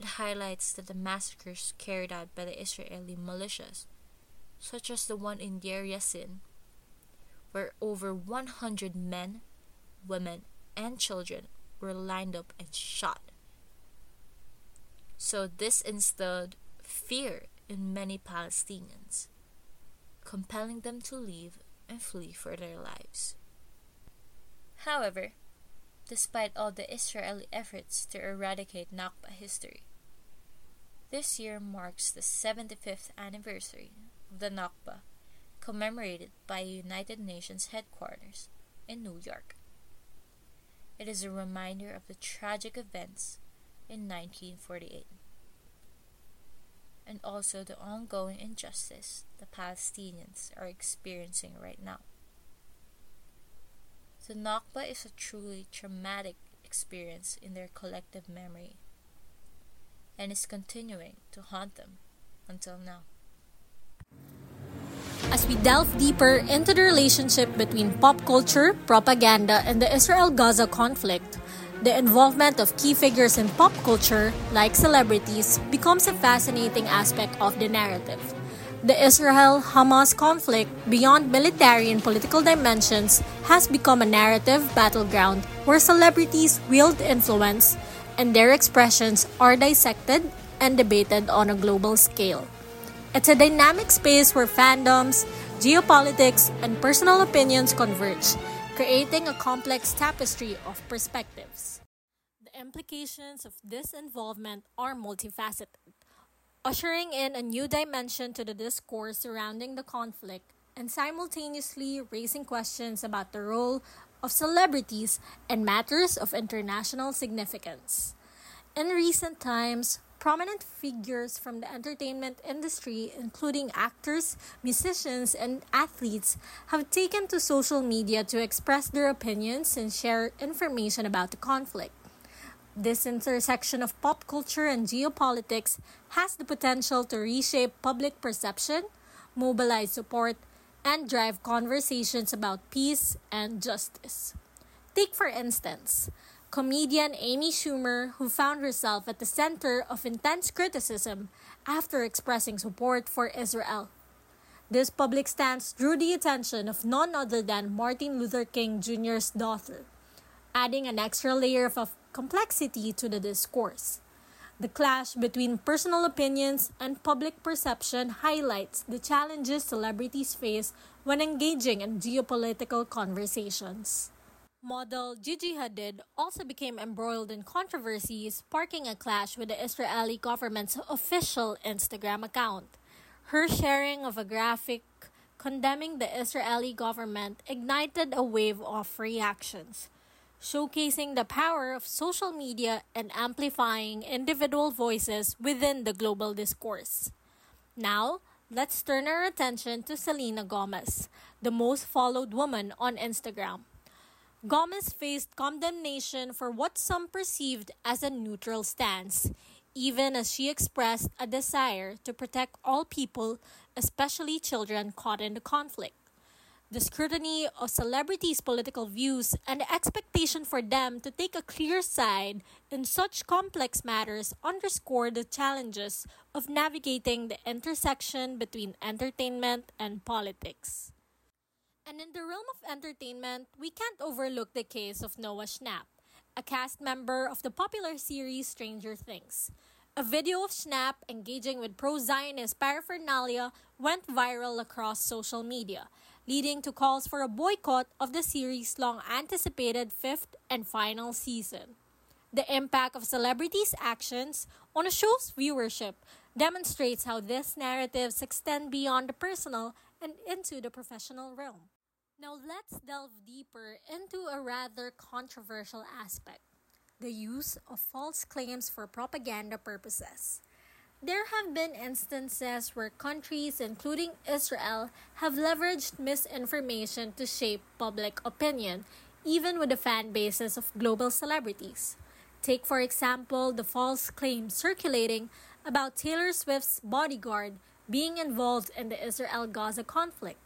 it highlights that the massacres carried out by the Israeli militias, such as the one in Deir Yassin, where over 100 men, women, and children were lined up and shot. So, this instilled fear in many Palestinians compelling them to leave and flee for their lives. However, despite all the Israeli efforts to eradicate Nakba history, this year marks the 75th anniversary of the Nakba, commemorated by United Nations headquarters in New York. It is a reminder of the tragic events in 1948 and also the ongoing injustice the Palestinians are experiencing right now. The Nakba is a truly traumatic experience in their collective memory and is continuing to haunt them until now. As we delve deeper into the relationship between pop culture, propaganda, and the Israel Gaza conflict, the involvement of key figures in pop culture, like celebrities, becomes a fascinating aspect of the narrative. The Israel Hamas conflict, beyond military and political dimensions, has become a narrative battleground where celebrities wield influence and their expressions are dissected and debated on a global scale. It's a dynamic space where fandoms, geopolitics, and personal opinions converge creating a complex tapestry of perspectives. The implications of this involvement are multifaceted, ushering in a new dimension to the discourse surrounding the conflict and simultaneously raising questions about the role of celebrities and matters of international significance. In recent times, prominent figures from the entertainment industry, including actors, musicians, and athletes, have taken to social media to express their opinions and share information about the conflict. This intersection of pop culture and geopolitics has the potential to reshape public perception, mobilize support, and drive conversations about peace and justice. Take, for instance, comedian Amy Schumer, who found herself at the center of intense criticism after expressing support for Israel. This public stance drew the attention of none other than Martin Luther King Jr.'s daughter, adding an extra layer of complexity to the discourse. The clash between personal opinions and public perception highlights the challenges celebrities face when engaging in geopolitical conversations. Model Gigi Hadid also became embroiled in controversy, sparking a clash with the Israeli government's official Instagram account. Her sharing of a graphic condemning the Israeli government ignited a wave of reactions, showcasing the power of social media and amplifying individual voices within the global discourse. Now, let's turn our attention to Selena Gomez, the most followed woman on Instagram. Gomez faced condemnation for what some perceived as a neutral stance, even as she expressed a desire to protect all people, especially children caught in the conflict. The scrutiny of celebrities' political views and the expectation for them to take a clear side in such complex matters underscore the challenges of navigating the intersection between entertainment and politics. And in the realm of entertainment, we can't overlook the case of Noah Schnapp, a cast member of the popular series Stranger Things. A video of Schnapp engaging with pro Zionist paraphernalia went viral across social media, leading to calls for a boycott of the series' long anticipated fifth and final season. The impact of celebrities' actions on a show's viewership demonstrates how these narratives extend beyond the personal and into the professional realm. Now, let's delve deeper into a rather controversial aspect the use of false claims for propaganda purposes. There have been instances where countries, including Israel, have leveraged misinformation to shape public opinion, even with the fan bases of global celebrities. Take, for example, the false claim circulating about Taylor Swift's bodyguard being involved in the Israel Gaza conflict.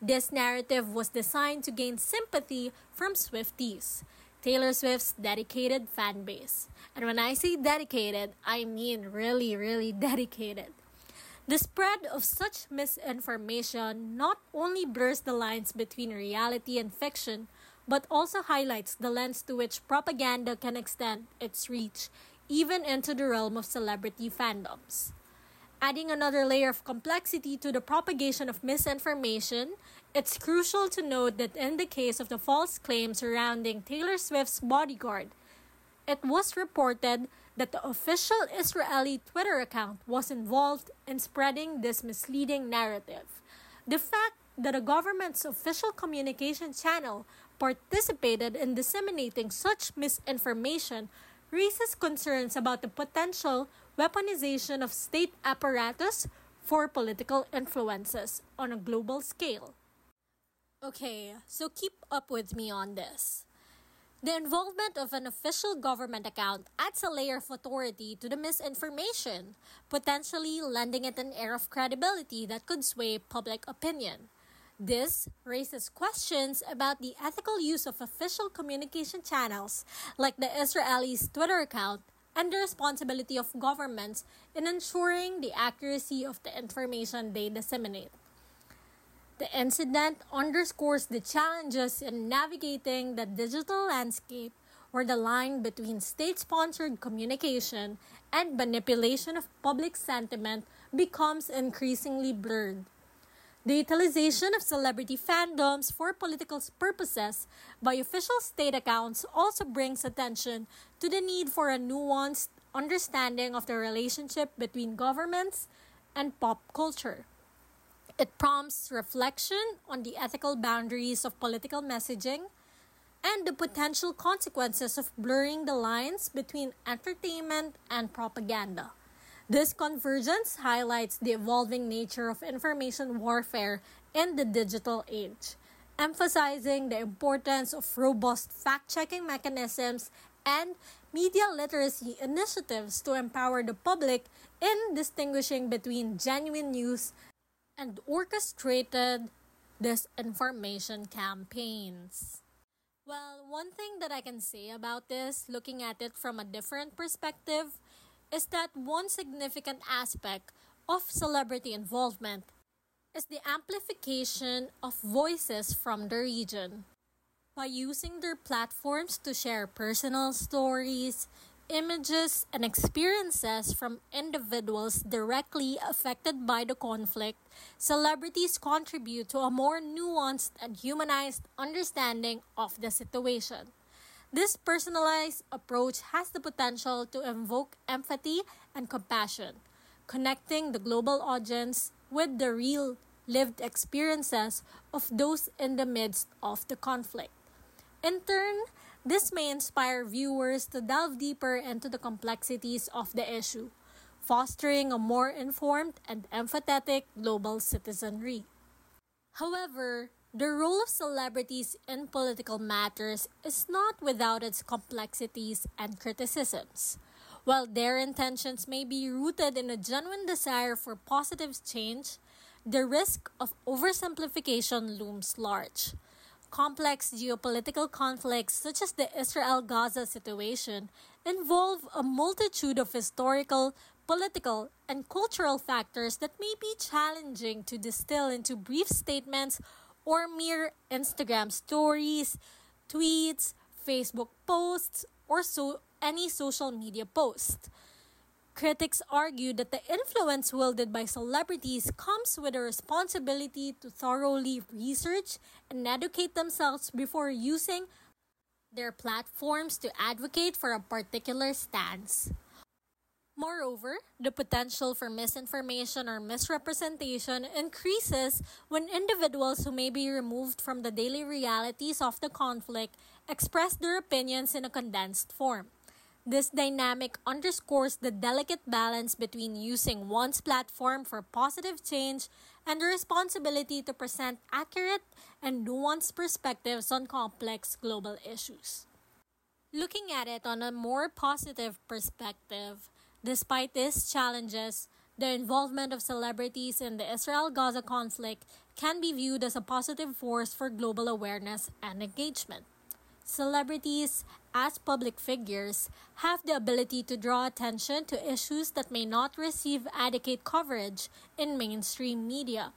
This narrative was designed to gain sympathy from Swifties. Taylor Swift's dedicated fan base. And when I say dedicated, I mean really, really dedicated. The spread of such misinformation not only blurs the lines between reality and fiction, but also highlights the lens to which propaganda can extend its reach, even into the realm of celebrity fandoms. Adding another layer of complexity to the propagation of misinformation, it's crucial to note that in the case of the false claim surrounding Taylor Swift's bodyguard, it was reported that the official Israeli Twitter account was involved in spreading this misleading narrative. The fact that a government's official communication channel participated in disseminating such misinformation raises concerns about the potential weaponization of state apparatus for political influences on a global scale. Okay, so keep up with me on this. The involvement of an official government account adds a layer of authority to the misinformation, potentially lending it an air of credibility that could sway public opinion. This raises questions about the ethical use of official communication channels like the Israelis' Twitter account and the responsibility of governments in ensuring the accuracy of the information they disseminate. The incident underscores the challenges in navigating the digital landscape where the line between state sponsored communication and manipulation of public sentiment becomes increasingly blurred. The utilization of celebrity fandoms for political purposes by official state accounts also brings attention to the need for a nuanced understanding of the relationship between governments and pop culture. It prompts reflection on the ethical boundaries of political messaging and the potential consequences of blurring the lines between entertainment and propaganda. This convergence highlights the evolving nature of information warfare in the digital age, emphasizing the importance of robust fact checking mechanisms and media literacy initiatives to empower the public in distinguishing between genuine news and orchestrated disinformation campaigns. Well, one thing that I can say about this, looking at it from a different perspective, is that one significant aspect of celebrity involvement is the amplification of voices from the region. By using their platforms to share personal stories, images, and experiences from individuals directly affected by the conflict, celebrities contribute to a more nuanced and humanized understanding of the situation. This personalized approach has the potential to invoke empathy and compassion, connecting the global audience with the real lived experiences of those in the midst of the conflict. In turn, this may inspire viewers to delve deeper into the complexities of the issue, fostering a more informed and empathetic global citizenry. However, the role of celebrities in political matters is not without its complexities and criticisms. While their intentions may be rooted in a genuine desire for positive change, the risk of oversimplification looms large. Complex geopolitical conflicts, such as the Israel Gaza situation, involve a multitude of historical, political, and cultural factors that may be challenging to distill into brief statements or mere Instagram stories, tweets, Facebook posts, or so any social media post. Critics argue that the influence wielded by celebrities comes with a responsibility to thoroughly research and educate themselves before using their platforms to advocate for a particular stance. Moreover, the potential for misinformation or misrepresentation increases when individuals who may be removed from the daily realities of the conflict express their opinions in a condensed form. This dynamic underscores the delicate balance between using one's platform for positive change and the responsibility to present accurate and nuanced perspectives on complex global issues. Looking at it on a more positive perspective, despite these challenges, the involvement of celebrities in the Israel Gaza conflict can be viewed as a positive force for global awareness and engagement. Celebrities, as public figures, have the ability to draw attention to issues that may not receive adequate coverage in mainstream media.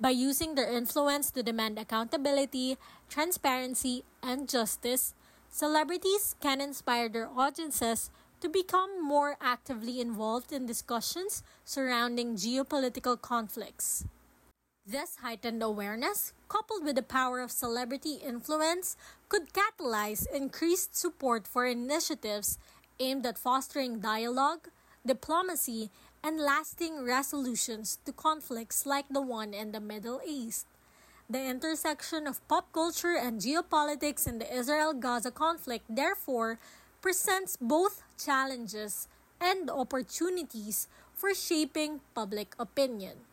By using their influence to demand accountability, transparency, and justice, celebrities can inspire their audiences to become more actively involved in discussions surrounding geopolitical conflicts. This heightened awareness, coupled with the power of celebrity influence, could catalyze increased support for initiatives aimed at fostering dialogue, diplomacy, and lasting resolutions to conflicts like the one in the Middle East. The intersection of pop culture and geopolitics in the Israel Gaza conflict, therefore, presents both challenges and opportunities for shaping public opinion.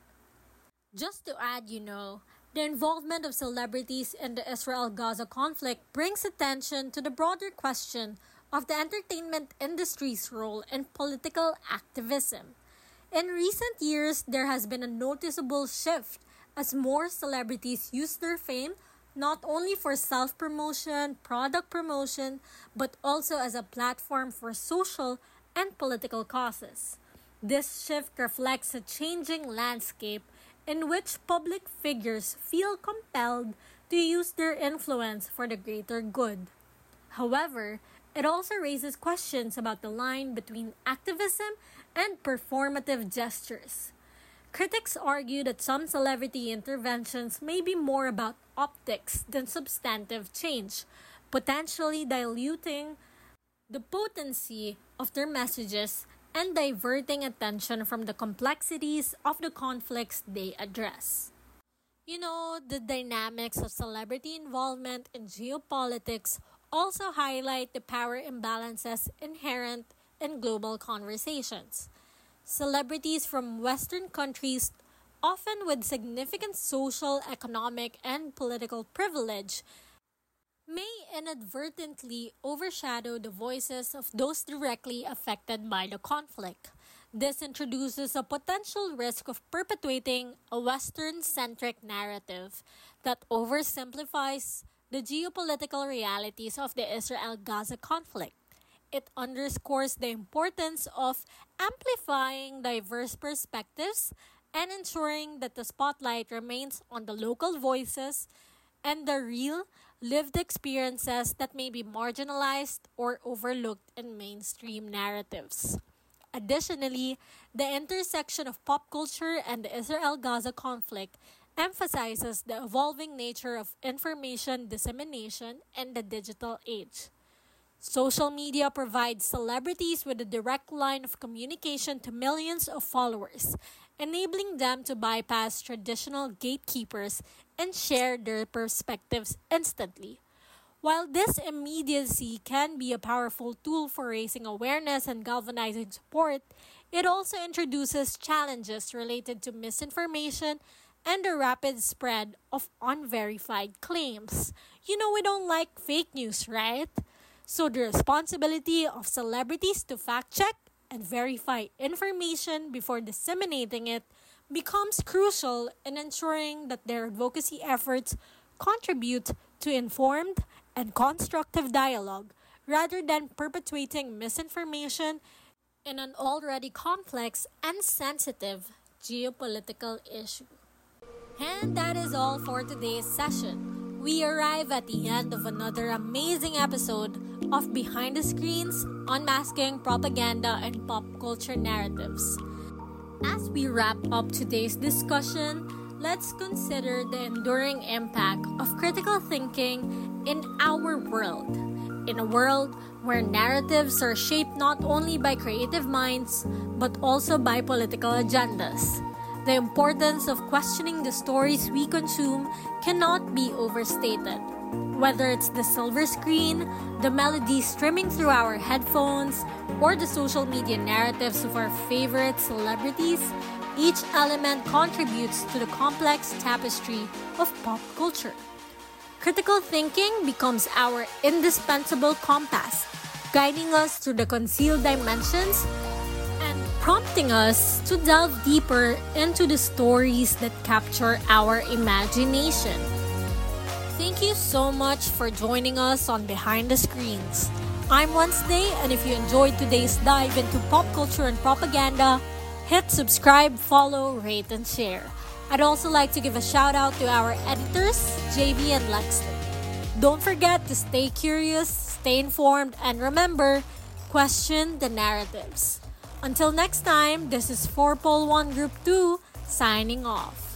Just to add, you know, the involvement of celebrities in the Israel Gaza conflict brings attention to the broader question of the entertainment industry's role in political activism. In recent years, there has been a noticeable shift as more celebrities use their fame not only for self promotion, product promotion, but also as a platform for social and political causes. This shift reflects a changing landscape in which public figures feel compelled to use their influence for the greater good. However, it also raises questions about the line between activism and performative gestures. Critics argue that some celebrity interventions may be more about optics than substantive change, potentially diluting the potency of their messages and diverting attention from the complexities of the conflicts they address. You know, the dynamics of celebrity involvement in geopolitics also highlight the power imbalances inherent in global conversations. Celebrities from Western countries, often with significant social, economic, and political privilege, may inadvertently overshadow the voices of those directly affected by the conflict. This introduces a potential risk of perpetuating a Western centric narrative that oversimplifies the geopolitical realities of the Israel Gaza conflict. It underscores the importance of amplifying diverse perspectives and ensuring that the spotlight remains on the local voices and the real lived experiences that may be marginalized or overlooked in mainstream narratives. Additionally, the intersection of pop culture and the Israel Gaza conflict emphasizes the evolving nature of information dissemination in the digital age. Social media provides celebrities with a direct line of communication to millions of followers, enabling them to bypass traditional gatekeepers and share their perspectives instantly. While this immediacy can be a powerful tool for raising awareness and galvanizing support, it also introduces challenges related to misinformation and the rapid spread of unverified claims. You know, we don't like fake news, right? So the responsibility of celebrities to fact check and verify information before disseminating it becomes crucial in ensuring that their advocacy efforts contribute to informed and constructive dialogue rather than perpetuating misinformation in an already complex and sensitive geopolitical issue. And that is all for today's session. We arrive at the end of another amazing episode of Behind the Screens Unmasking Propaganda and Pop Culture Narratives. As we wrap up today's discussion, let's consider the enduring impact of critical thinking in our world. In a world where narratives are shaped not only by creative minds, but also by political agendas. The importance of questioning the stories we consume cannot be overstated. Whether it's the silver screen, the melodies streaming through our headphones, or the social media narratives of our favorite celebrities, each element contributes to the complex tapestry of pop culture. Critical thinking becomes our indispensable compass, guiding us through the concealed dimensions prompting us to delve deeper into the stories that capture our imagination. Thank you so much for joining us on Behind the Screens. I'm Wednesday, and if you enjoyed today's dive into pop culture and propaganda, hit subscribe, follow, rate, and share. I'd also like to give a shout out to our editors, JV and Lexton. Don't forget to stay curious, stay informed, and remember, question the narratives. Until next time, this is 4 Pole 1 Group 2 signing off.